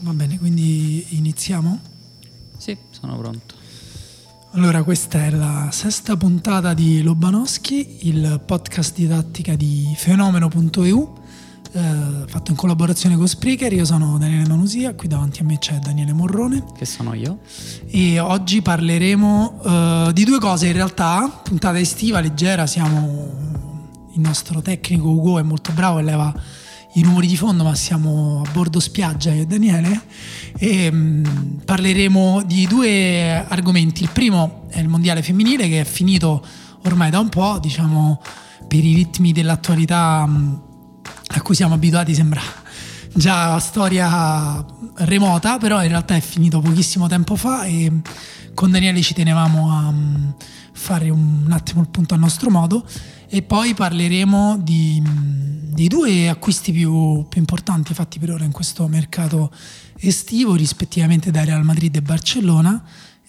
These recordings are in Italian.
Va bene, quindi iniziamo? Sì, sono pronto. Allora, questa è la sesta puntata di Lobanowski, il podcast didattica di fenomeno.eu, eh, fatto in collaborazione con Spreaker. Io sono Daniele Manusia, qui davanti a me c'è Daniele Morrone. Che sono io. E oggi parleremo eh, di due cose in realtà, puntata estiva, leggera, siamo... Il nostro tecnico Ugo è molto bravo e leva i rumori di fondo, ma siamo a bordo spiaggia io e Daniele e mh, mm, parleremo di due argomenti. Il primo è il mondiale femminile che è finito ormai da un po', diciamo per i ritmi dell'attualità mh, mm, a cui siamo abituati sembra già storia remota, però in realtà è finito pochissimo tempo fa e con Daniele ci tenevamo a um, fare un, attimo il punto a nostro modo e poi parleremo di, di due acquisti più, più, importanti fatti per ora in questo mercato estivo, rispettivamente da Real Madrid e Barcellona,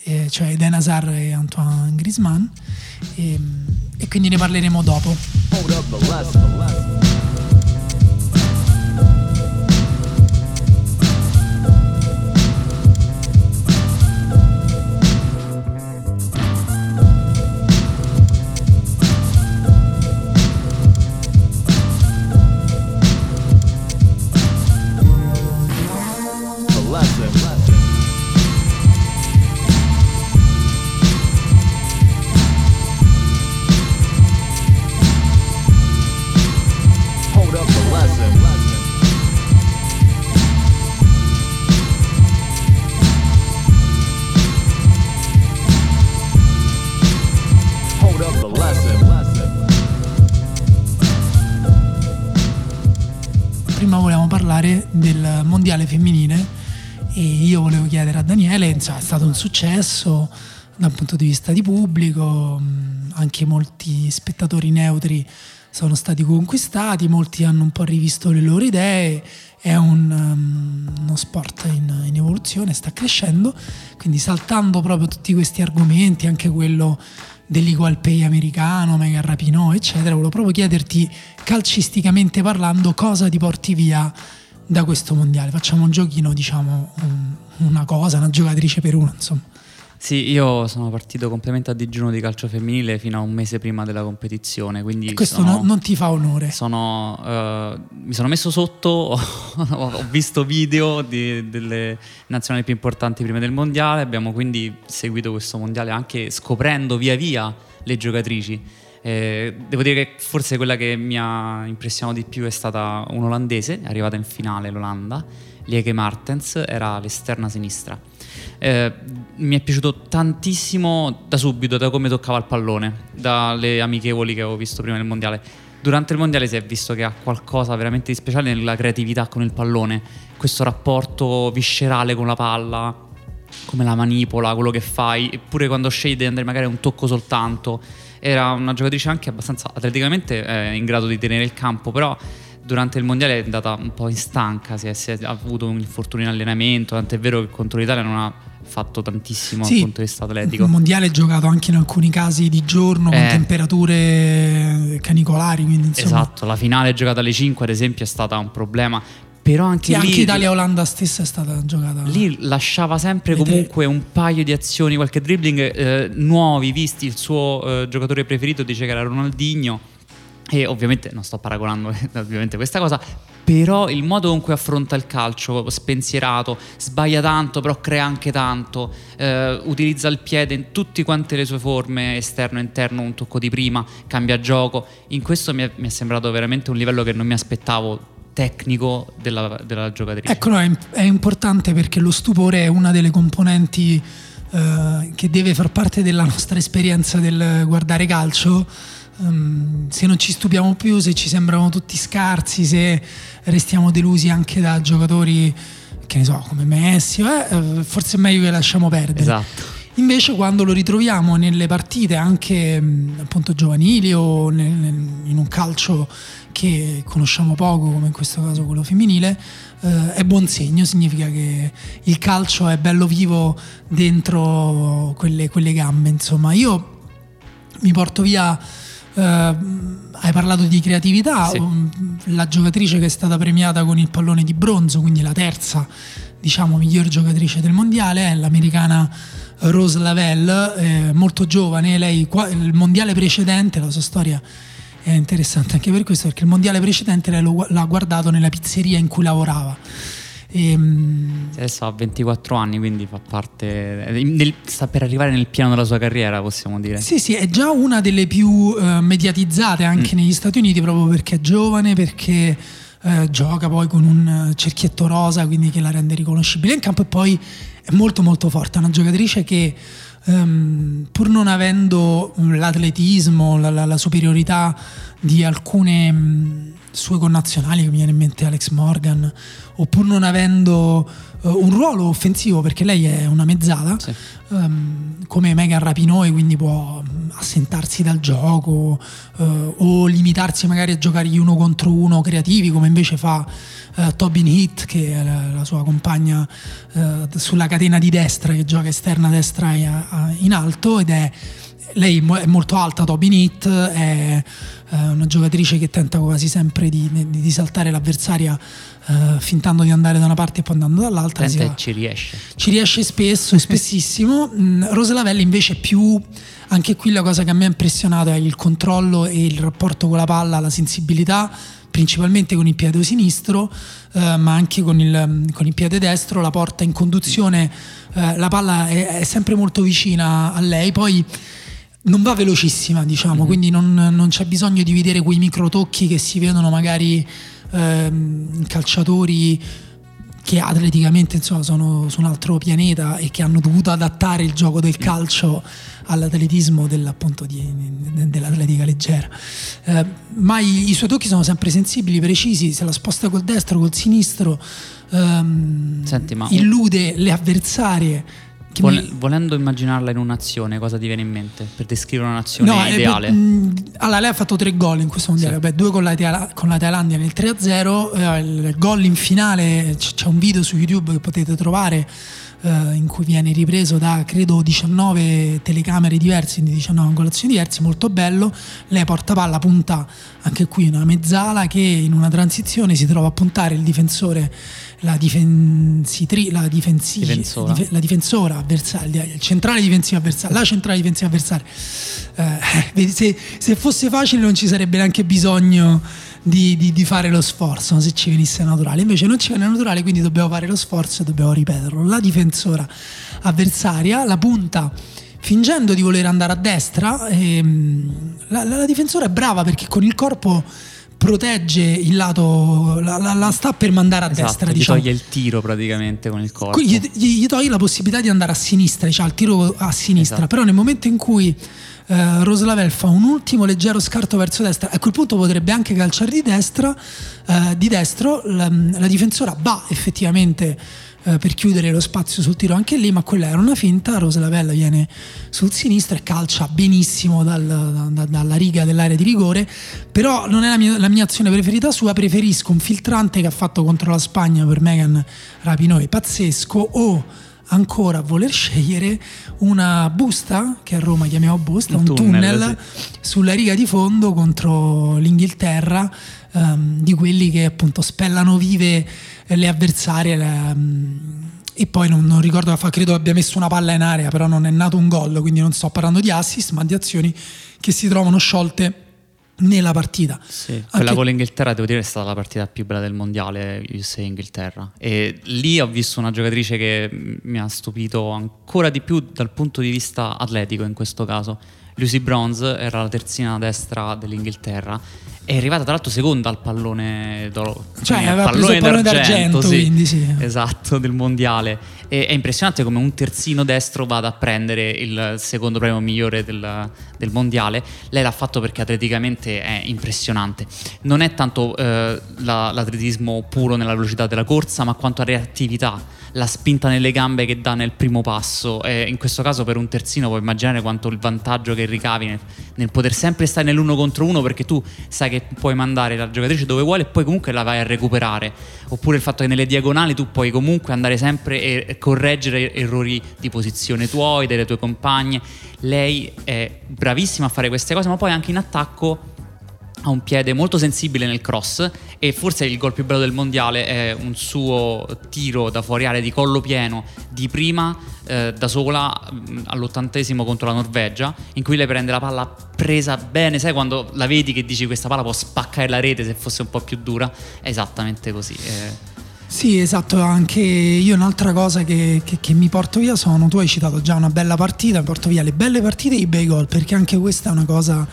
eh, cioè Eden Hazard e Antoine Griezmann, e, e quindi ne parleremo dopo. Daniele, insomma, è stato un successo dal punto di vista di pubblico, anche molti spettatori neutri sono stati conquistati, molti hanno un po' rivisto le loro idee, è un, um, uno sport in, in, evoluzione, sta crescendo, quindi saltando proprio tutti questi argomenti, anche quello dell'equal pay americano, Mega Rapino, eccetera, volevo proprio chiederti calcisticamente parlando cosa ti porti via da questo mondiale. Facciamo un giochino, diciamo, un, una cosa, una giocatrice per uno, insomma. Sì, io sono partito completamente a digiuno di calcio femminile fino a un mese prima della competizione. Quindi e questo sono, no, non ti fa onore. Sono, uh, mi sono messo sotto, ho visto video di, delle nazionali più importanti prima del mondiale. Abbiamo quindi seguito questo mondiale anche scoprendo via via le giocatrici. Eh, devo dire che forse quella che mi ha impressionato di più è stata un'olandese, è arrivata in finale l'Olanda, Lieke Martens, era l'esterna sinistra. Eh, mi è piaciuto tantissimo da subito, da come toccava il pallone, dalle amichevoli che avevo visto prima del mondiale. Durante il mondiale si è visto che ha qualcosa veramente di speciale nella creatività con il pallone, questo rapporto viscerale con la palla, come la manipola, quello che fai, eppure quando scegli di andare magari a un tocco soltanto era una giocatrice anche abbastanza atleticamente eh, in grado di tenere il campo, però durante il mondiale è andata un po' in stanca, si è, si è avuto un infortunio in allenamento, tant'è vero che contro l'Italia non ha fatto tantissimo sì, dal punto di vista atletico. Il mondiale è giocato anche in alcuni casi di giorno, eh, con temperature canicolari. Quindi, esatto, la finale giocata alle 5 ad esempio è stata un problema però anche sì, lì, anche Italia-Olanda stessa è stata giocata. Lì lasciava sempre comunque un paio di azioni, qualche dribbling eh, nuovi, visti. Il suo eh, giocatore preferito dice che era Ronaldinho. E ovviamente non sto paragonando ovviamente questa cosa, però il modo con cui affronta il calcio, spensierato, sbaglia tanto, però crea anche tanto, eh, utilizza il piede in tutte quante le sue forme, esterno, interno, un tocco di prima, cambia gioco. In questo mi è, mi è sembrato veramente un livello che non mi aspettavo tecnico della, della giocatrice. Ecco, è, è, importante perché lo stupore è una delle componenti eh, che deve far parte della nostra esperienza del guardare calcio. Um, se non ci stupiamo più, se ci sembrano tutti scarsi, se restiamo delusi anche da giocatori che ne so, come Messi, eh, forse è meglio che lasciamo perdere. Esatto. Invece quando lo ritroviamo nelle partite anche appunto giovanili o nel, in un calcio che conosciamo poco, come in questo caso quello femminile, eh, è buon segno, significa che il calcio è bello vivo dentro quelle, quelle gambe. Insomma, io mi porto via hai parlato di creatività, sì. Um, la giocatrice che è stata premiata con il pallone di bronzo, quindi la terza, diciamo, miglior giocatrice del mondiale, è l'americana Rose Lavelle, eh, molto giovane, lei il mondiale precedente, la sua storia è interessante anche per questo, perché il mondiale precedente lei lo, l'ha guardato nella pizzeria in cui lavorava. E, ehm, Adesso ha 24 anni, quindi fa parte. Nel, sta per arrivare nel piano della sua carriera, possiamo dire. Sì, sì, è già una delle più uh, mediatizzate anche mm. negli Stati Uniti, proprio perché è giovane, perché uh, gioca poi con un cerchietto rosa, quindi che la rende riconoscibile in campo. E poi è molto, molto forte. È una giocatrice che. Um, pur non avendo l'atletismo, la, la, la superiorità di alcune um, sue connazionali, che mi viene in mente Alex Morgan, oppur non avendo uh, un ruolo offensivo, perché lei è una mezzala, sì. um, come Megan Rapinoe, quindi può assentarsi dal gioco uh, o limitarsi magari a giocare uno contro uno creativi, come invece fa uh, Tobin Heath, che è la, la sua compagna sulla catena di destra, che gioca esterna destra in alto ed è lei è molto alta, Tobin Heath, è una giocatrice che tenta quasi sempre di, di, saltare l'avversaria uh, fintando di andare da una parte e poi andando dall'altra. Tenta ci riesce. Ci riesce spesso e spessissimo. Mm, Rosa Lavelli invece è più, anche qui la cosa che a me ha impressionato è il controllo e il rapporto con la palla, la sensibilità principalmente con il piede sinistro, eh, ma anche con il, con il, piede destro, la porta in conduzione, eh, la palla è, è, sempre molto vicina a lei, poi non va velocissima, diciamo, mm-hmm. quindi non, non, c'è bisogno di vedere quei micro tocchi che si vedono magari ehm, calciatori che atleticamente insomma, sono su un altro pianeta e che hanno dovuto adattare il gioco del calcio all'atletismo dell'appunto di, dell'atletica leggera. Eh, ma i, i, suoi tocchi sono sempre sensibili, precisi, se la sposta col destro, col sinistro, ehm, Senti, ma... illude le avversarie Vol-. Volendo immaginarla in un'azione, cosa ti viene in mente per descrivere un'azione no, ideale? Eh, mh, allora, lei ha fatto tre gol in questo mondiale, sì. Vabbè, due con la, con la, Thailandia nel 3-0, eh, il gol in finale, c- c'è un video su YouTube che potete trovare eh, in cui viene ripreso da credo 19 telecamere diverse, di 19 angolazioni diverse, molto bello. Lei porta palla, punta anche qui una mezzala che in una transizione si trova a puntare il difensore la, difensitri, la, difensi, difensora. Dif, la difensora avversaria, il centrale difensivo avversario, la centrale difensiva avversaria. Eh, se, se, fosse facile non ci sarebbe neanche bisogno di, di, di, fare lo sforzo se ci venisse naturale. Invece non ci viene naturale, quindi dobbiamo fare lo sforzo e dobbiamo ripeterlo. La difensora avversaria, la punta fingendo di voler andare a destra, ehm, la, la, la difensora è brava perché con il corpo protegge il lato, la, la, la sta per mandare a esatto, destra. Gli diciamo. toglie il tiro praticamente con il corpo. Quindi gli, gli, toglie la possibilità di andare a sinistra, diciamo, il tiro a sinistra. Esatto. Però nel momento in cui eh, Roslavel fa un ultimo leggero scarto verso destra, a quel punto potrebbe anche calciare di destra, eh, di destro, la, la difensora va effettivamente eh, per chiudere lo spazio sul tiro anche lì, ma quella era una finta, Rosa Lavella viene sul sinistro e calcia benissimo dal, da, dalla riga dell'area di rigore, però non è la mia, la mia, azione preferita sua, preferisco un filtrante che ha fatto contro la Spagna per Megan Rapinoe, pazzesco, o ancora voler scegliere una busta, che a Roma chiamiamo busta, un, un tunnel, tunnel. Sulla riga di fondo contro l'Inghilterra, um, di quelli che appunto spellano vive le avversarie. Le, um, e poi non, non ricordo, credo abbia messo una palla in area, però non è nato un gol, quindi non sto parlando di assist, ma di azioni che si trovano sciolte nella partita. Sì, quella Anche... con l'Inghilterra devo dire è stata la partita più bella del mondiale USA-Inghilterra e lì ho visto una giocatrice che mi ha stupito ancora di più dal punto di vista atletico in questo caso. Lucy Bronze era la terzina destra dell'Inghilterra è arrivata tra l'altro seconda al pallone d'oro. Cioè, aveva pallone preso il pallone d'argento, d'argento sì, quindi sì. Esatto, del mondiale. E, è impressionante come un terzino destro vada a prendere il secondo premio migliore del, del mondiale. Lei l'ha fatto perché atleticamente è impressionante. Non è tanto eh, la, l'atletismo puro nella velocità della corsa, ma quanto a reattività la spinta nelle gambe che dà nel primo passo. E in questo caso per un terzino puoi immaginare quanto il vantaggio che ricavi nel, nel, poter sempre stare nell'uno contro uno perché tu sai che che puoi mandare la giocatrice dove vuole e poi comunque la vai a recuperare. Oppure il fatto che nelle diagonali tu puoi comunque andare sempre e correggere errori di posizione tuoi, delle tue compagne. Lei è bravissima a fare queste cose, ma poi anche in attacco ha un piede molto sensibile nel cross e forse il gol più bello del mondiale è un suo tiro da fuori area di collo pieno di prima eh, da sola all'ottantesimo contro la Norvegia in cui lei prende la palla presa bene sai quando la vedi che dici questa palla può spaccare la rete se fosse un po' più dura è esattamente così eh. Sì, esatto, anche io un'altra cosa che, che, che, mi porto via sono, tu hai citato già una bella partita, mi porto via le belle partite e i bei gol, perché anche questa è una cosa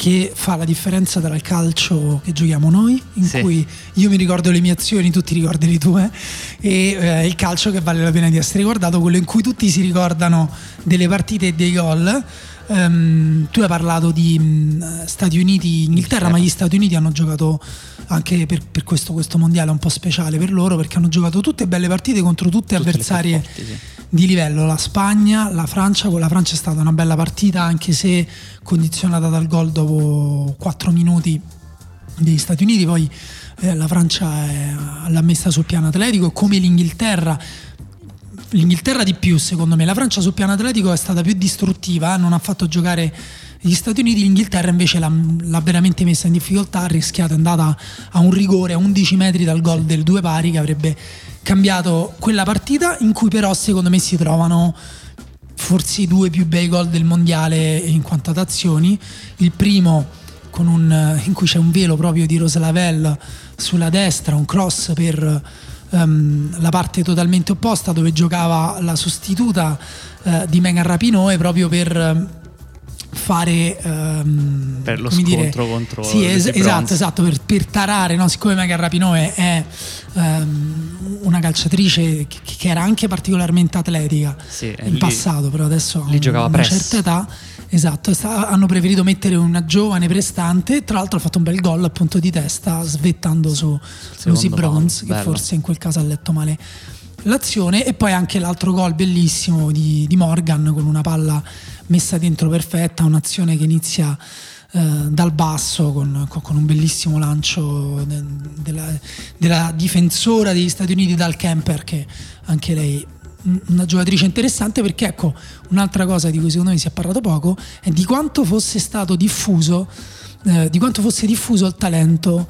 che fa la differenza tra il calcio che giochiamo noi, in sì. cui io mi ricordo le mie azioni, tu ti ricordi le tue, e eh, il calcio che vale la pena di essere ricordato, quello in cui tutti si ricordano delle partite e dei gol. Um, tu hai parlato di um, Stati Uniti, Inghilterra, ma gli Stati Uniti hanno giocato anche per, per questo, questo, mondiale un po' speciale per loro perché hanno giocato tutte belle partite contro tutte, tutte avversarie forti, sì. Di livello. La Spagna, la Francia, con la Francia è stata una bella partita anche se condizionata dal gol dopo 4 minuti degli Stati Uniti, poi eh, la Francia è, l'ha messa sul piano atletico come l'Inghilterra l'Inghilterra di più secondo me la Francia sul piano atletico è stata più distruttiva non ha fatto giocare gli Stati Uniti, l'Inghilterra invece l'ha, l'ha, veramente messa in difficoltà, ha rischiato, è andata a un rigore a 11 metri dal gol del due pari che avrebbe cambiato quella partita in cui però secondo me si trovano forse i due più bei gol del mondiale in quanto ad azioni. Il primo un, in cui c'è un velo proprio di Roslavel sulla destra, un cross per um, la parte totalmente opposta dove giocava la sostituta uh, di Megan Rapinoe proprio per fare um, per lo scontro dire, contro sì, es- esatto, esatto per, per, tarare no? siccome Megan Rapinoe è um, una calciatrice che, che, era anche particolarmente atletica sì, in lì, passato però adesso ha una certa età esatto sta, hanno preferito mettere una giovane prestante tra l'altro ha fatto un bel gol appunto di testa svettando su Lucy Bronze che forse in quel caso ha letto male l'azione e poi anche l'altro gol bellissimo di, di Morgan con una palla messa dentro perfetta, un'azione che inizia eh, dal basso con, con, un bellissimo lancio de, della, della, difensora degli Stati Uniti dal camper che anche lei una giocatrice interessante perché ecco un'altra cosa di cui secondo me si è parlato poco è di quanto fosse stato diffuso eh, di quanto fosse diffuso il talento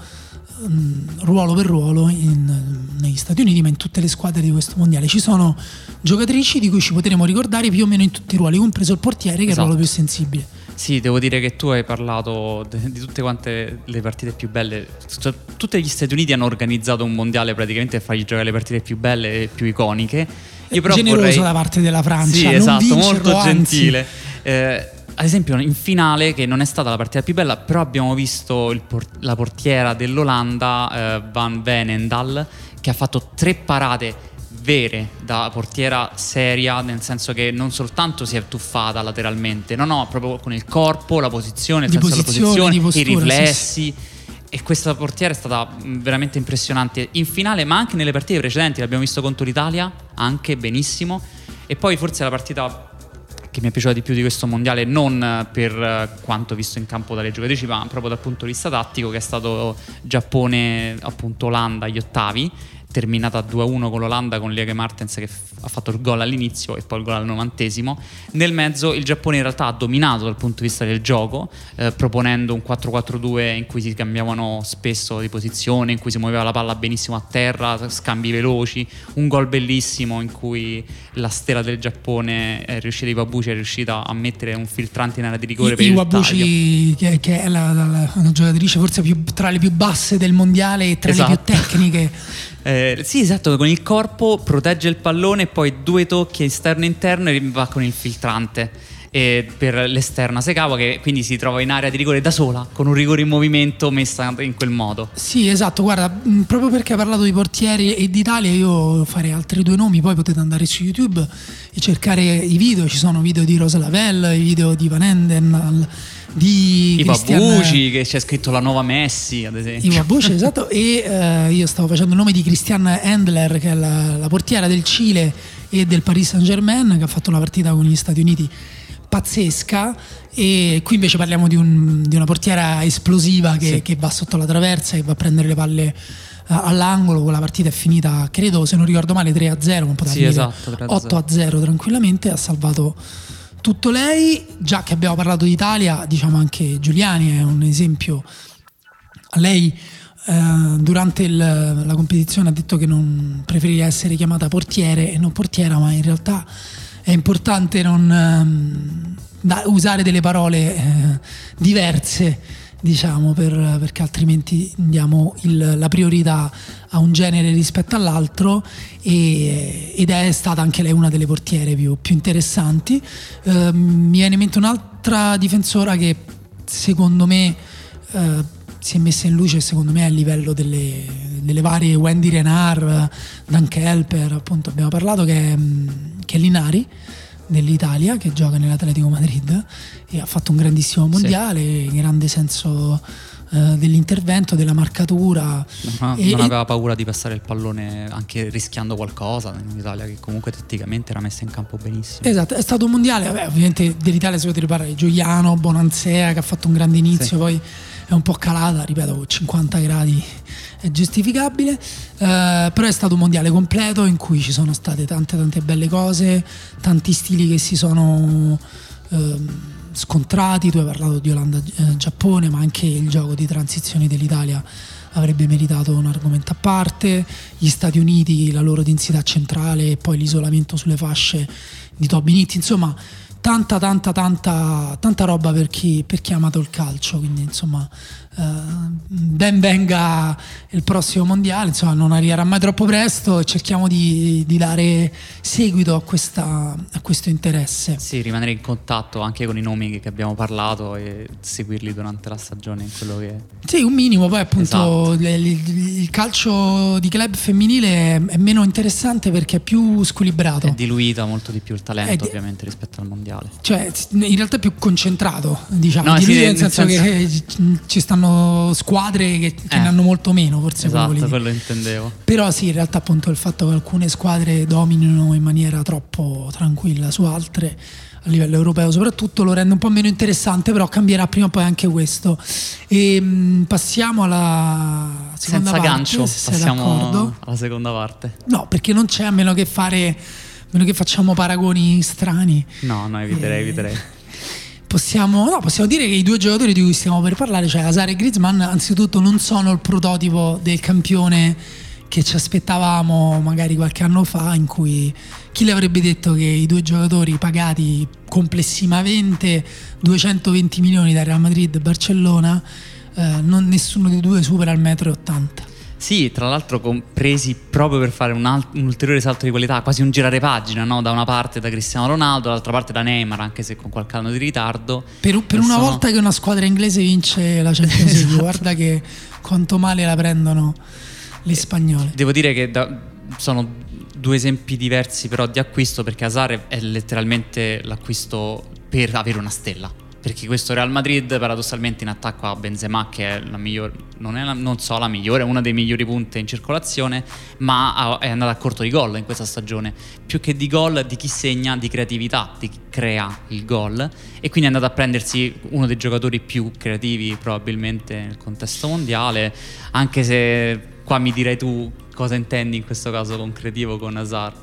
ruolo per ruolo in, negli Stati Uniti, ma in tutte le squadre di questo mondiale. Ci sono giocatrici di cui ci potremo ricordare più o meno in tutti i ruoli, compreso il portiere che esatto. è il ruolo esatto. più sensibile. Sì, devo dire che tu hai parlato di tutte quante le partite più belle. Cioè, tutti gli Stati Uniti hanno organizzato un mondiale praticamente per fargli giocare le partite più belle e più iconiche. Io però Generoso vorrei... da parte della Francia. Sì, esatto, molto anzi. gentile. Eh, ad esempio in finale, che non è stata la partita più bella, però abbiamo visto port- la portiera dell'Olanda, eh, Van Venendal, che ha fatto tre parate vere da portiera seria, nel senso che non soltanto si è tuffata lateralmente, no, no, proprio con il corpo, la posizione, il di senso posizione, della posizione, i riflessi. Sì, sì. E questa portiera è stata veramente impressionante in finale, ma anche nelle partite precedenti. L'abbiamo visto contro l'Italia, anche benissimo. E poi forse la partita che mi è piaciuta di più di questo mondiale non per quanto visto in campo dalle giocatrici ma proprio dal punto di vista tattico che è stato Giappone appunto Olanda agli ottavi terminata 2-1 con l'Olanda con Liege Martens che f- ha fatto il gol all'inizio e poi il gol al novantesimo. Nel mezzo il Giappone in realtà ha dominato dal punto di vista del gioco, eh, proponendo un 4-4-2 in cui si cambiavano spesso di posizione, in cui si muoveva la palla benissimo a terra, scambi veloci, un gol bellissimo in cui la stella del Giappone è riuscita, Iwabuchi è riuscita a mettere un filtrante in area di rigore I, per Iwabuchi che, che, è la, la, la, una giocatrice forse più, tra le più basse del mondiale e tra esatto. le più esatto. tecniche Eh, sì, esatto, con il corpo protegge il pallone, poi due tocchi esterno e interno e va con il filtrante. E per l'esterna Segawa che quindi si trova in area di rigore da sola con un rigore in movimento messa in quel modo sì esatto guarda proprio perché hai parlato di portieri e d'Italia io farei altri due nomi poi potete andare su YouTube e cercare i video ci sono video di Rosa Lavelle i video di Van Enden di Iva Christian... Buci che c'è scritto la nuova Messi ad esempio. Iva Buci esatto. E eh, io stavo facendo il nome di Christian Endler che è la, la portiera del Cile e del Paris Saint Germain che ha fatto una partita con gli Stati Uniti pazzesca. E qui invece parliamo di, un, di una portiera esplosiva che, Sì. che va sotto la traversa e va a prendere le palle eh, all'angolo, quella partita è finita credo se non ricordo male 3-0, non poteva Sì, esatto, 3-0. 8-0 tranquillamente, ha salvato tutto lei, già che abbiamo parlato d'Italia diciamo anche Giuliani è un esempio, lei eh, durante il- la competizione ha detto che non preferiva essere chiamata portiere e non portiera, ma in realtà è importante non da- usare delle parole eh, diverse, diciamo, per- perché altrimenti diamo il- la priorità a un genere rispetto all'altro e- ed è stata anche lei una delle portiere più, più interessanti. Eh, mi viene in mente un'altra difensora che secondo me eh, si è messa in luce secondo me a livello delle, delle varie Wendy Renard, Dan Kelper, appunto abbiamo parlato che è, che è Linari dell'Italia che gioca nell'Atletico Madrid e ha fatto un grandissimo mondiale, grande senso eh, dell'intervento, della marcatura. Non, E- non aveva paura di passare il pallone anche rischiando qualcosa in Italia che comunque tatticamente era messa in campo benissimo. Esatto, è stato un mondiale, vabbè, ovviamente dell'Italia si potrebbe parlare di Giuliano, Bonanzea che ha fatto un grande inizio, Sì. poi è un po' calata, ripeto, con 50 gradi è giustificabile, eh, però è stato un mondiale completo in cui ci sono state tante tante belle cose, tanti stili che si sono ehm, scontrati, tu hai parlato di Olanda-Giappone, ma anche il gioco di transizione dell'Italia avrebbe meritato un argomento a parte, gli Stati Uniti, la loro densità centrale e poi l'isolamento sulle fasce di Toby Nitti, insomma tanta tanta tanta tanta roba per chi, per chi ha amato il calcio, quindi insomma eh, ben venga il prossimo mondiale, insomma non arriverà mai troppo presto e cerchiamo di, di dare seguito a, questa, a questo interesse. Sì, rimanere in contatto anche con i nomi che abbiamo parlato e seguirli durante la stagione in quello che Sì, un minimo, poi appunto Esatto. il, il- calcio di club femminile è, meno interessante perché è più squilibrato. è diluita molto di più il talento di- ovviamente rispetto al mondiale. Cioè, in realtà è più concentrato, diciamo, No, di sì, lui, nel nel senso, che ci stanno squadre che, che Eh. ne hanno molto meno, forse quello Esatto, dire. quello intendevo. Però sì, in realtà appunto il fatto che alcune squadre dominino in maniera troppo tranquilla su altre, a livello europeo soprattutto, lo rende un po' meno interessante, però cambierà prima o poi anche questo. E mh, passiamo alla seconda Senza parte, gancio, se passiamo alla seconda parte. No, perché non c'è a meno che fare, meno che facciamo paragoni strani. No, no, eviterei, Eh, eviterei. Possiamo, no, possiamo dire che i due giocatori di cui stiamo per parlare, cioè Hazard e Griezmann, anzitutto non sono il prototipo del campione che ci aspettavamo magari qualche anno fa, in cui chi le avrebbe detto che i due giocatori pagati complessivamente 220 milioni da Real Madrid e Barcellona, eh, non nessuno dei due supera il metro e 80. Sì, tra l'altro compresi proprio per fare un, al- un ulteriore salto di qualità, quasi un girare pagina, no? Da una parte da Cristiano Ronaldo, dall'altra parte da Neymar, anche se con qualche anno di ritardo. Per, per una sono- volta che una squadra inglese vince la Champions League, Esatto. guarda che quanto male la prendono gli spagnoli. Devo dire che da- sono due esempi diversi però di acquisto perché Hazard è letteralmente l'acquisto per avere una stella. Perché questo Real Madrid paradossalmente in attacco a Benzema che è la migliore, non, è la- non so la migliore, una dei migliori punte in circolazione, ma ha- è andata a corto di gol in questa stagione. Più che di gol, di chi segna, di creatività, di chi crea il gol e quindi è andato a prendersi uno dei giocatori più creativi probabilmente nel contesto mondiale, anche se qua mi direi tu cosa intendi in questo caso con creativo con Hazard.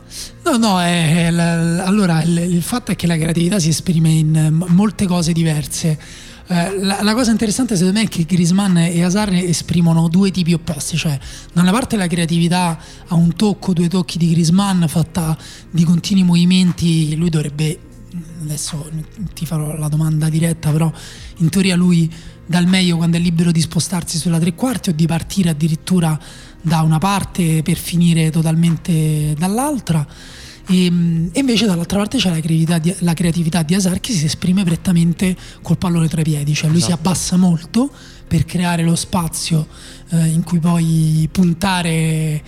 No, no, è- è la- allora il, il fatto è che la creatività si esprime in eh, m- molte cose diverse. Eh, la, la cosa interessante secondo me è che Grisman e Hazard esprimono due tipi opposti, cioè da una parte la creatività ha un tocco, due tocchi di Grisman fatta di continui movimenti, lui dovrebbe, adesso ti farò la domanda diretta, però in teoria lui dà il meglio quando è libero di spostarsi sulla tre quarti o di partire addirittura da una parte per finire totalmente dall'altra. E, e invece dall'altra parte c'è la creatività, di, la creatività di Hazard che si esprime prettamente col pallone tra i piedi, cioè lui si Esatto. abbassa molto per creare lo spazio eh, in cui poi puntare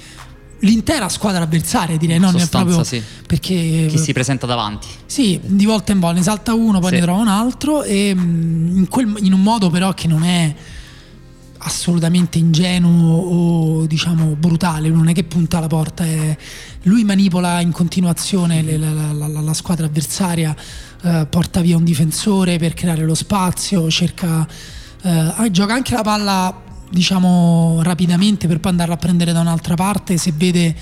l'intera squadra avversaria, direi, non è proprio sì. perché Chi si presenta davanti. sì, di volta in volta ne salta uno, poi Sì. ne trova un altro e mm, in, quel- in un modo però che non è assolutamente ingenuo o diciamo brutale, non è che punta alla porta, è- lui manipola in continuazione la, la- la- la squadra avversaria eh, porta via un difensore per creare lo spazio, cerca, eh, gioca anche la palla diciamo rapidamente per poi andarla a prendere da un'altra parte se vede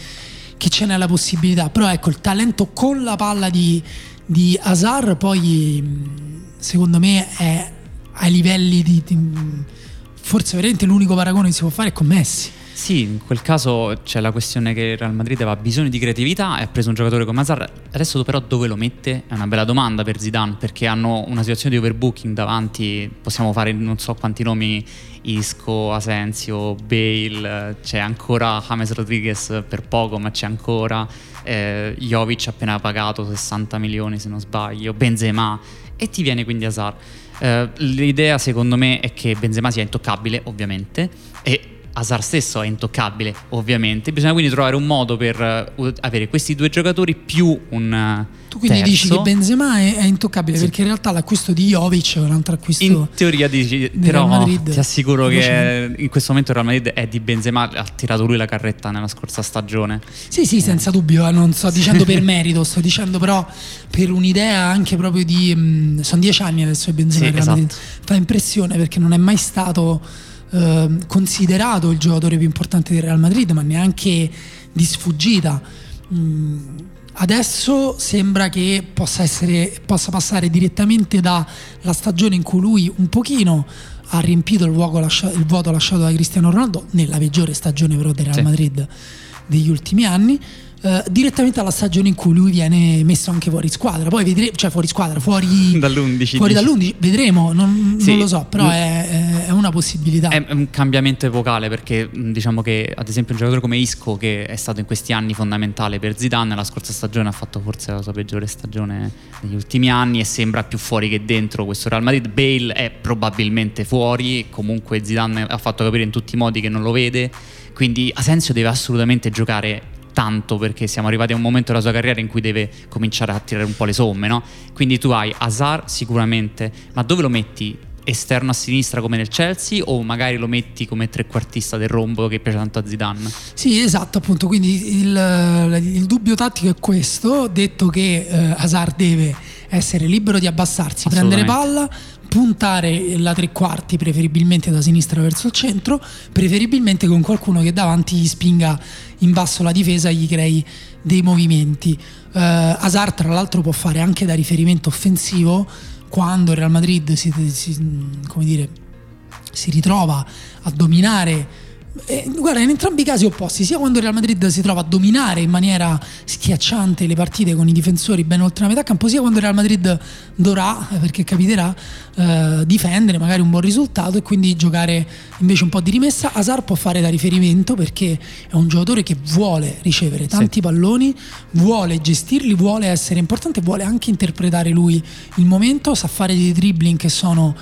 che ce n'è la possibilità. Però ecco, il talento con la palla di, di Hazard poi secondo me è ai livelli di, di forse veramente l'unico paragone che si può fare è con Messi. Sì, in quel caso c'è la questione che il Real Madrid aveva bisogno di creatività e ha preso un giocatore come Hazard. Adesso però dove lo mette? È una bella domanda per Zidane perché hanno una situazione di overbooking davanti, possiamo fare non so quanti nomi, Isco, Asensio, Bale, c'è ancora James Rodriguez per poco ma c'è ancora, eh, Jovic appena pagato 60 milioni se non sbaglio, Benzema e ti viene quindi Hazard. Eh, l'idea secondo me è che Benzema sia intoccabile ovviamente e Hazard stesso è intoccabile, ovviamente. Bisogna quindi trovare un modo per uh, avere questi due giocatori più un. Tu quindi terzo. dici che Benzema è, è intoccabile sì. perché in realtà l'acquisto di Jovic è un altro acquisto. In teoria dici, però Madrid, ti assicuro che in questo momento il Real Madrid è di Benzema, ha tirato lui la carretta nella scorsa stagione. Sì, sì, eh. senza dubbio, eh, non sto dicendo per merito, sto dicendo però per un'idea anche proprio di. Mh, mm, sono dieci anni adesso di Benzema. Sì, esatto. Fa impressione perché non è mai stato eh, considerato il giocatore più importante del Real Madrid, ma neanche di sfuggita. Mm, adesso sembra che possa, essere, possa passare direttamente dalla stagione in cui lui un pochino ha riempito il lasciato, il vuoto lasciato da Cristiano Ronaldo, nella peggiore stagione però del Real Madrid degli ultimi anni eh, direttamente alla stagione in cui lui viene messo anche fuori squadra. Poi vedremo, cioè fuori squadra, fuori dall'11. Fuori dall'11, vedremo, non, sì. non lo so, però è, è, una possibilità. È un cambiamento epocale perché diciamo che ad esempio un giocatore come Isco che è stato in questi anni fondamentale per Zidane, la scorsa stagione ha fatto forse la sua peggiore stagione negli ultimi anni e sembra più fuori che dentro questo Real Madrid. Bale è probabilmente fuori, comunque Zidane ha fatto capire in tutti i modi che non lo vede. Quindi Asensio deve assolutamente giocare tanto perché siamo arrivati a un momento della sua carriera in cui deve cominciare a tirare un po' le somme, no? Quindi tu hai Hazard sicuramente, ma dove lo metti? Esterno a sinistra come nel Chelsea o magari lo metti come trequartista del rombo che piace tanto a Zidane? Sì, esatto, appunto, quindi il, il dubbio tattico è questo, detto che eh, Hazard deve essere libero di abbassarsi, prendere palla, puntare la tre quarti preferibilmente da sinistra verso il centro, preferibilmente con qualcuno che davanti gli spinga in basso la difesa e gli crei dei movimenti. Uh, Hazard tra l'altro può fare anche da riferimento offensivo quando il Real Madrid si, si, dire, si ritrova a dominare eh, guarda, in entrambi i casi opposti, sia quando il Real Madrid si trova a dominare in maniera schiacciante le partite con i difensori ben oltre la metà campo, sia quando il Real Madrid dovrà, eh, perché capiterà, eh, difendere magari un buon risultato e quindi giocare invece un po' di rimessa. Hazard può fare da riferimento perché è un giocatore che vuole ricevere tanti sì. palloni, vuole gestirli, vuole essere importante, vuole anche interpretare lui il momento, sa fare dei dribbling che sono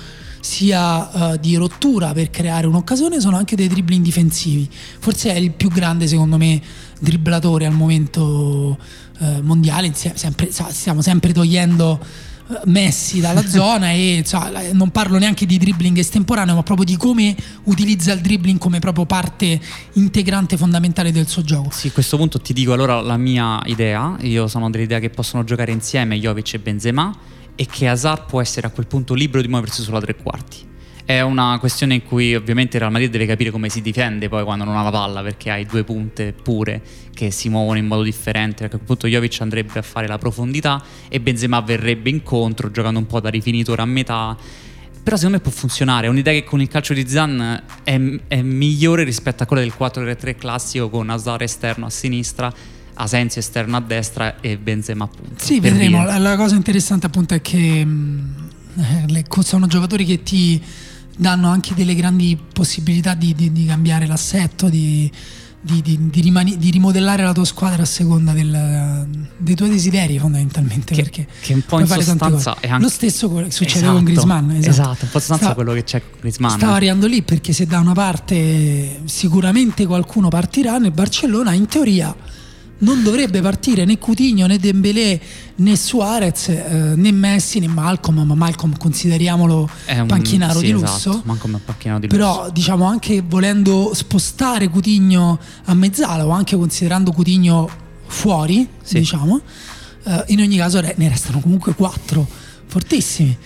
sia uh, di rottura per creare un'occasione, sono anche dei dribbling difensivi. Forse è il più grande, secondo me, dribblatore al momento uh, mondiale. Sempre, stiamo sempre togliendo uh, Messi dalla zona e cioè, non parlo neanche di dribbling estemporaneo, ma proprio di come utilizza il dribbling come proprio parte integrante fondamentale del suo gioco. Sì, a questo punto ti dico allora la mia idea. Io sono dell'idea che possono giocare insieme Jovic e Benzema e che Hazard può essere a quel punto libero di muoversi sulla tre quarti. È una questione in cui ovviamente il Real Madrid deve capire come si difende poi quando non ha la palla perché hai due punte pure che si muovono in modo differente perché a quel punto Jovic andrebbe a fare la profondità e Benzema verrebbe incontro giocando un po' da rifinitore a metà. Però secondo me può funzionare, è un'idea che con il calcio di Zan è, è migliore rispetto a quella del 4-3 classico con Hazard esterno a sinistra Asensio esterno a destra e Benzema appunto. Sì, vedremo. La, la, cosa interessante appunto è che mh, mm, le, sono giocatori che ti danno anche delle grandi possibilità di, di, di cambiare l'assetto, di, di, rimani, di, rimodellare la tua squadra a seconda del, dei tuoi desideri fondamentalmente che, perché che un po' in sostanza è anche... lo stesso succede esatto, con Griezmann esatto. esatto, un po' in sostanza quello che c'è con Griezmann stavo arrivando lì perché se da una parte sicuramente qualcuno partirà nel Barcellona in teoria non dovrebbe partire né Coutinho né Dembélé né Suarez eh, né Messi né Malcolm ma Malcolm consideriamolo un, panchinaro sì, di lusso esatto, panchinaro di però lusso. diciamo anche volendo spostare Coutinho a mezzala o anche considerando Coutinho fuori sì. diciamo eh, in ogni caso ne restano comunque quattro fortissimi.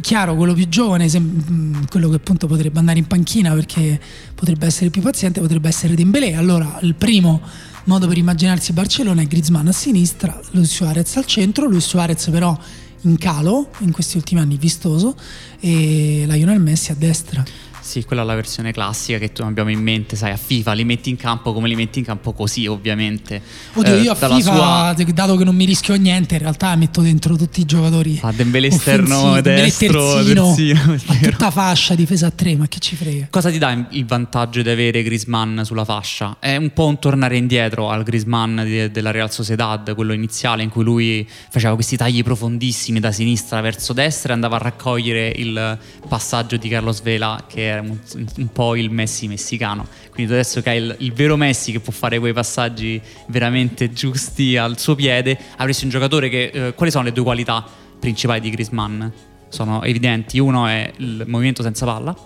Chiaro, quello più giovane, mm, quello che appunto potrebbe andare in panchina perché potrebbe essere più paziente, potrebbe essere Dembélé. Allora, il primo modo per immaginarsi Barcellona è Griezmann a sinistra, Luis Suarez al centro, Luis Suarez però in calo in questi ultimi anni vistoso e Lionel Messi a destra. Sì, quella è la versione classica che tu abbiamo in mente, sai, a FIFA li metti in campo come li metti in campo così, ovviamente. Oddio, eh, io a FIFA, sua... dato che non mi rischio niente, in realtà metto dentro tutti i giocatori. A Dembele esterno, destro, terzino, terzino tutta fascia, difesa a tre, ma che ci frega. Cosa ti dà il vantaggio di avere Grisman sulla fascia? È un po' un tornare indietro al Grisman della Real Sociedad, quello iniziale in cui lui faceva questi tagli profondissimi da sinistra verso destra e andava a raccogliere il passaggio di Carlos Vela che era un, un, po' il Messi messicano. Quindi adesso che hai il, il, vero Messi che può fare quei passaggi veramente giusti al suo piede, avresti un giocatore che... Eh, quali sono le due qualità principali di Griezmann? Sono evidenti. Uno è il movimento senza palla,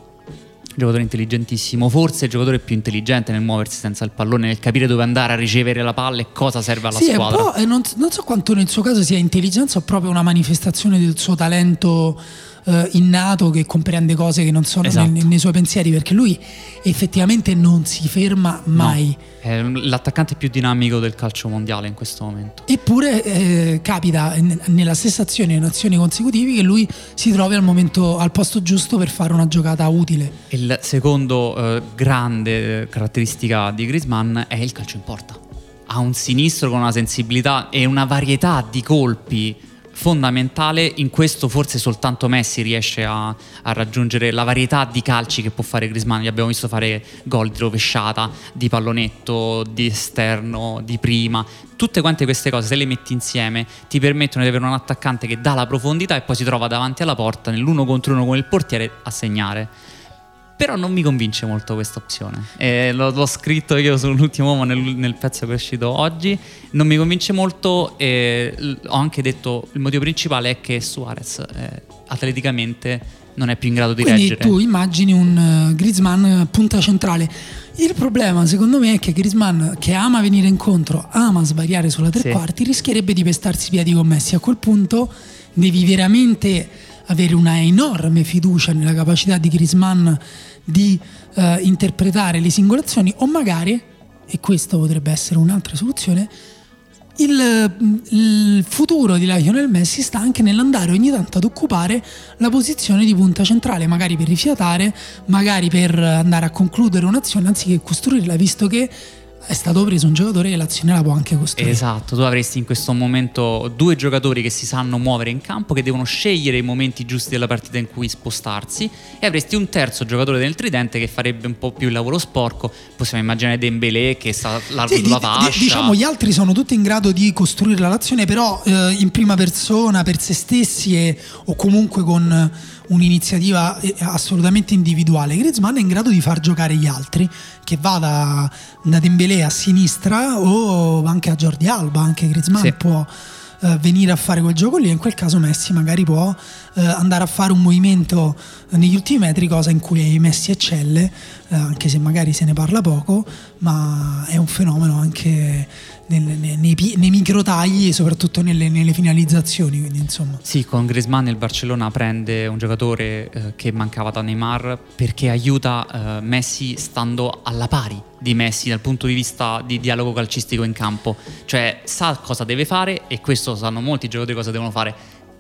giocatore intelligentissimo, forse il giocatore più intelligente nel muoversi senza il pallone, nel capire dove andare a ricevere la palla e cosa serve alla sì, squadra. Sì, non, non so quanto nel suo caso sia intelligenza o proprio una manifestazione del suo talento eh, innato che comprende cose che non sono esatto. nei, nei, suoi pensieri, perché lui effettivamente non si ferma mai. No. È l'attaccante più dinamico del calcio mondiale in questo momento. Eppure eh, capita nella stessa azione, in azioni consecutive, che lui si trovi al momento al posto giusto per fare una giocata utile. Il secondo eh, grande eh, caratteristica di Griezmann è il calcio in porta. Ha un sinistro con una sensibilità e una varietà di colpi fondamentale. In questo forse soltanto Messi riesce a, a, raggiungere la varietà di calci che può fare Grisman. Gli abbiamo visto fare gol di rovesciata, di pallonetto, di esterno, di prima. Tutte quante queste cose, se le metti insieme, ti permettono di avere un attaccante che dà la profondità e poi si trova davanti alla porta nell'uno contro uno con il portiere a segnare. Però non mi convince molto questa opzione. Eh, l'ho, l'ho, scritto io sull'ultimo uomo nel, nel, pezzo che è uscito oggi. Non mi convince molto e ho anche detto il motivo principale è che Suarez eh, atleticamente non è più in grado di Quindi reggere. tu immagini un uh, Griezmann punta centrale. Il problema secondo me è che Griezmann che ama venire incontro, ama svariare sulla tre sì. quarti, rischierebbe di pestarsi i piedi con Messi. A quel punto devi veramente avere una enorme fiducia nella capacità di Griezmann di eh, interpretare le singolazioni o magari, e questo potrebbe essere un'altra soluzione, il, il, futuro di Lionel Messi sta anche nell'andare ogni tanto ad occupare la posizione di punta centrale, magari per rifiatare, magari per andare a concludere un'azione anziché costruirla, visto che è stato preso un giocatore che l'azione la può anche costruire. Esatto, tu avresti in questo momento due giocatori che si sanno muovere in campo, che devono scegliere i momenti giusti della partita in cui spostarsi e avresti un terzo giocatore del tridente che farebbe un po' più il lavoro sporco. Possiamo immaginare Dembélé che sta largo sì, sulla fascia. Diciamo gli altri sono tutti in grado di costruire la l'azione, però eh, in prima persona per se stessi e, o comunque con un'iniziativa eh, assolutamente individuale. Griezmann è in grado di far giocare gli altri, che va da, Dembélé a sinistra o anche a Jordi Alba, anche Griezmann sì. può eh, venire a fare quel gioco lì, in quel caso Messi magari può eh, andare a fare un movimento negli ultimi metri, cosa in cui Messi eccelle, anche se magari se ne parla poco, ma è un fenomeno anche nel, nei, nei, nei microtagli e soprattutto nelle, nelle, finalizzazioni. Quindi. Sì, con Griezmann il Barcellona prende un giocatore eh, che mancava da Neymar perché aiuta eh, Messi stando alla pari di Messi dal punto di vista di dialogo calcistico in campo, cioè sa cosa deve fare e questo sanno molti giocatori cosa devono fare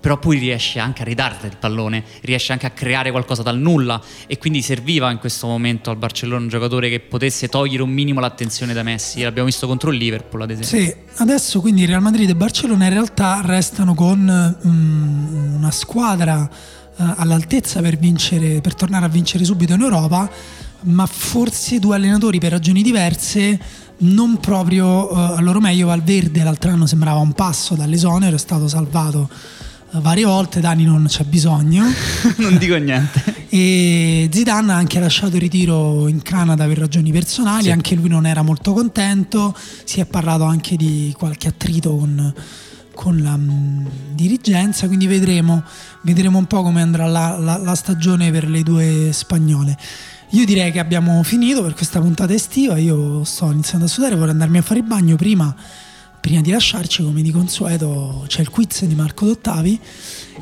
però poi riesce anche a ridarti il pallone, riesce anche a creare qualcosa dal nulla e quindi serviva in questo momento al Barcellona un giocatore che potesse togliere un minimo l'attenzione da Messi, l'abbiamo visto contro il Liverpool ad esempio. Sì, adesso quindi Real Madrid e Barcellona in realtà restano con um, una squadra uh, all'altezza per, vincere, per tornare a vincere subito in Europa, ma forse due allenatori per ragioni diverse non proprio uh, a loro meglio Valverde l'altro anno sembrava un passo dall'esonero è stato salvato varie volte, Dani non c'è bisogno. non dico niente. E Zidane ha anche lasciato il ritiro in Canada per ragioni personali, sì. anche lui non era molto contento, si è parlato anche di qualche attrito con, con la mh, dirigenza, quindi vedremo, vedremo, un po' come andrà la, la, la stagione per le due spagnole. Io direi che abbiamo finito per questa puntata estiva, io sto iniziando a sudare, vorrei andarmi a fare il bagno prima prima di lasciarci, come di consueto, c'è il quiz di Marco Dottavi.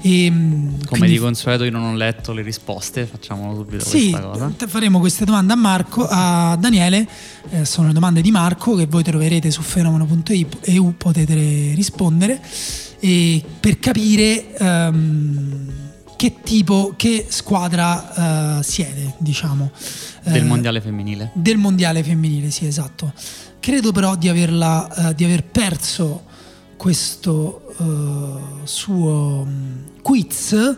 E, mm, come quindi, di consueto io non ho letto le risposte, facciamo subito sì, questa cosa. faremo queste domande a Marco, a Daniele, eh, sono le domande di Marco che voi troverete su fenomeno.eu, potete rispondere e per capire um, che tipo, che squadra uh, siete, diciamo. Del uh, mondiale femminile. Del mondiale femminile, sì, esatto. Credo però di, averla, uh, di aver perso questo suo um, quiz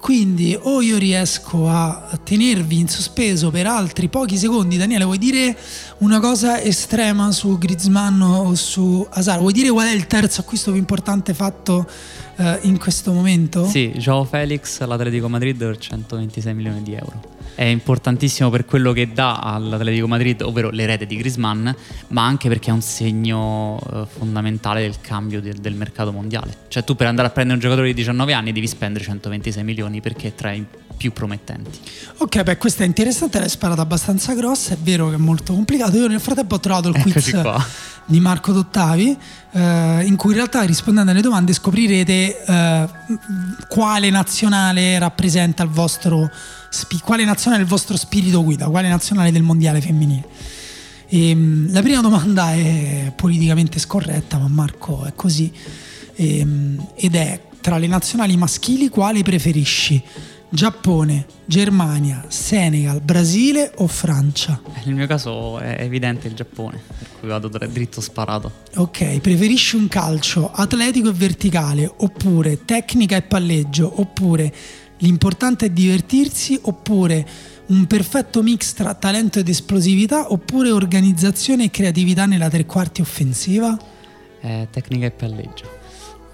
quindi o io riesco a tenervi in sospeso per altri pochi secondi. Daniele, vuoi dire una cosa estrema su Griezmann o su Asar? Vuoi dire qual è il terzo acquisto più importante fatto eh, in questo momento? Sì, Joao Felix all'Atletico Madrid per 126 milioni di euro è importantissimo per quello che dà all'Atletico Madrid, ovvero l'erede di Grisman, ma anche perché è un segno eh, fondamentale del cambio del, del, mercato mondiale. Cioè tu per andare a prendere un giocatore di 19 anni devi spendere 126 milioni perché è tra i più promettenti. Ok, beh, questa è interessante, l'hai sparata abbastanza grossa, è vero che è molto complicato. Io nel frattempo ho trovato il quiz di Marco Dottavi, eh, in cui in realtà rispondendo alle domande scoprirete eh, quale nazionale rappresenta il vostro quale nazionale è il vostro spirito guida, quale nazionale del mondiale femminile. E, ehm, la prima domanda è politicamente scorretta, ma Marco è così, e, ehm, ed è tra le nazionali maschili quale preferisci? Giappone, Germania, Senegal, Brasile o Francia? Eh, nel mio caso è evidente il Giappone, per cui vado dritto sparato. Ok, preferisci un calcio atletico e verticale oppure tecnica e palleggio oppure L'importante è divertirsi oppure un perfetto mix tra talento ed esplosività oppure organizzazione e creatività nella tre quarti offensiva? Eh, tecnica e palleggio.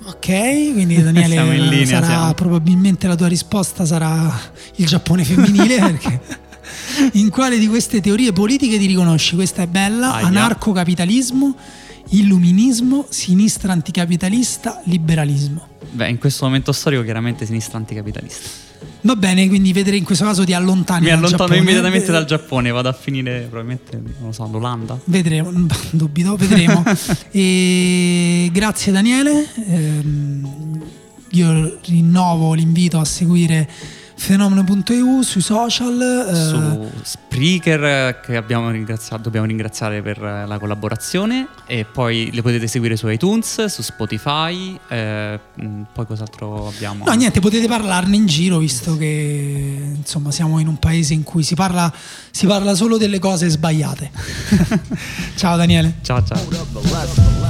Ok, quindi Daniele linea, sarà siamo. probabilmente la tua risposta sarà il Giappone femminile perché in quale di queste teorie politiche ti riconosci? Questa è bella, Aia. anarcocapitalismo, illuminismo, sinistra anticapitalista, liberalismo. Beh, in questo momento storico chiaramente sinistra anticapitalista. Va bene, quindi vedere in questo caso ti allontani. Mi allontano immediatamente dal Giappone, vado a finire probabilmente, non lo so, l'Olanda. Vedremo, dubito, vedremo. e grazie Daniele, ehm, io rinnovo l'invito a seguire fenomeno.eu sui social eh. su Spreaker che abbiamo ringraziato, dobbiamo ringraziare per la collaborazione e poi le potete seguire su iTunes, su Spotify eh, mm, poi cos'altro abbiamo? No niente potete parlarne in giro visto che insomma siamo in un paese in cui si parla, si parla solo delle cose sbagliate ciao Daniele ciao ciao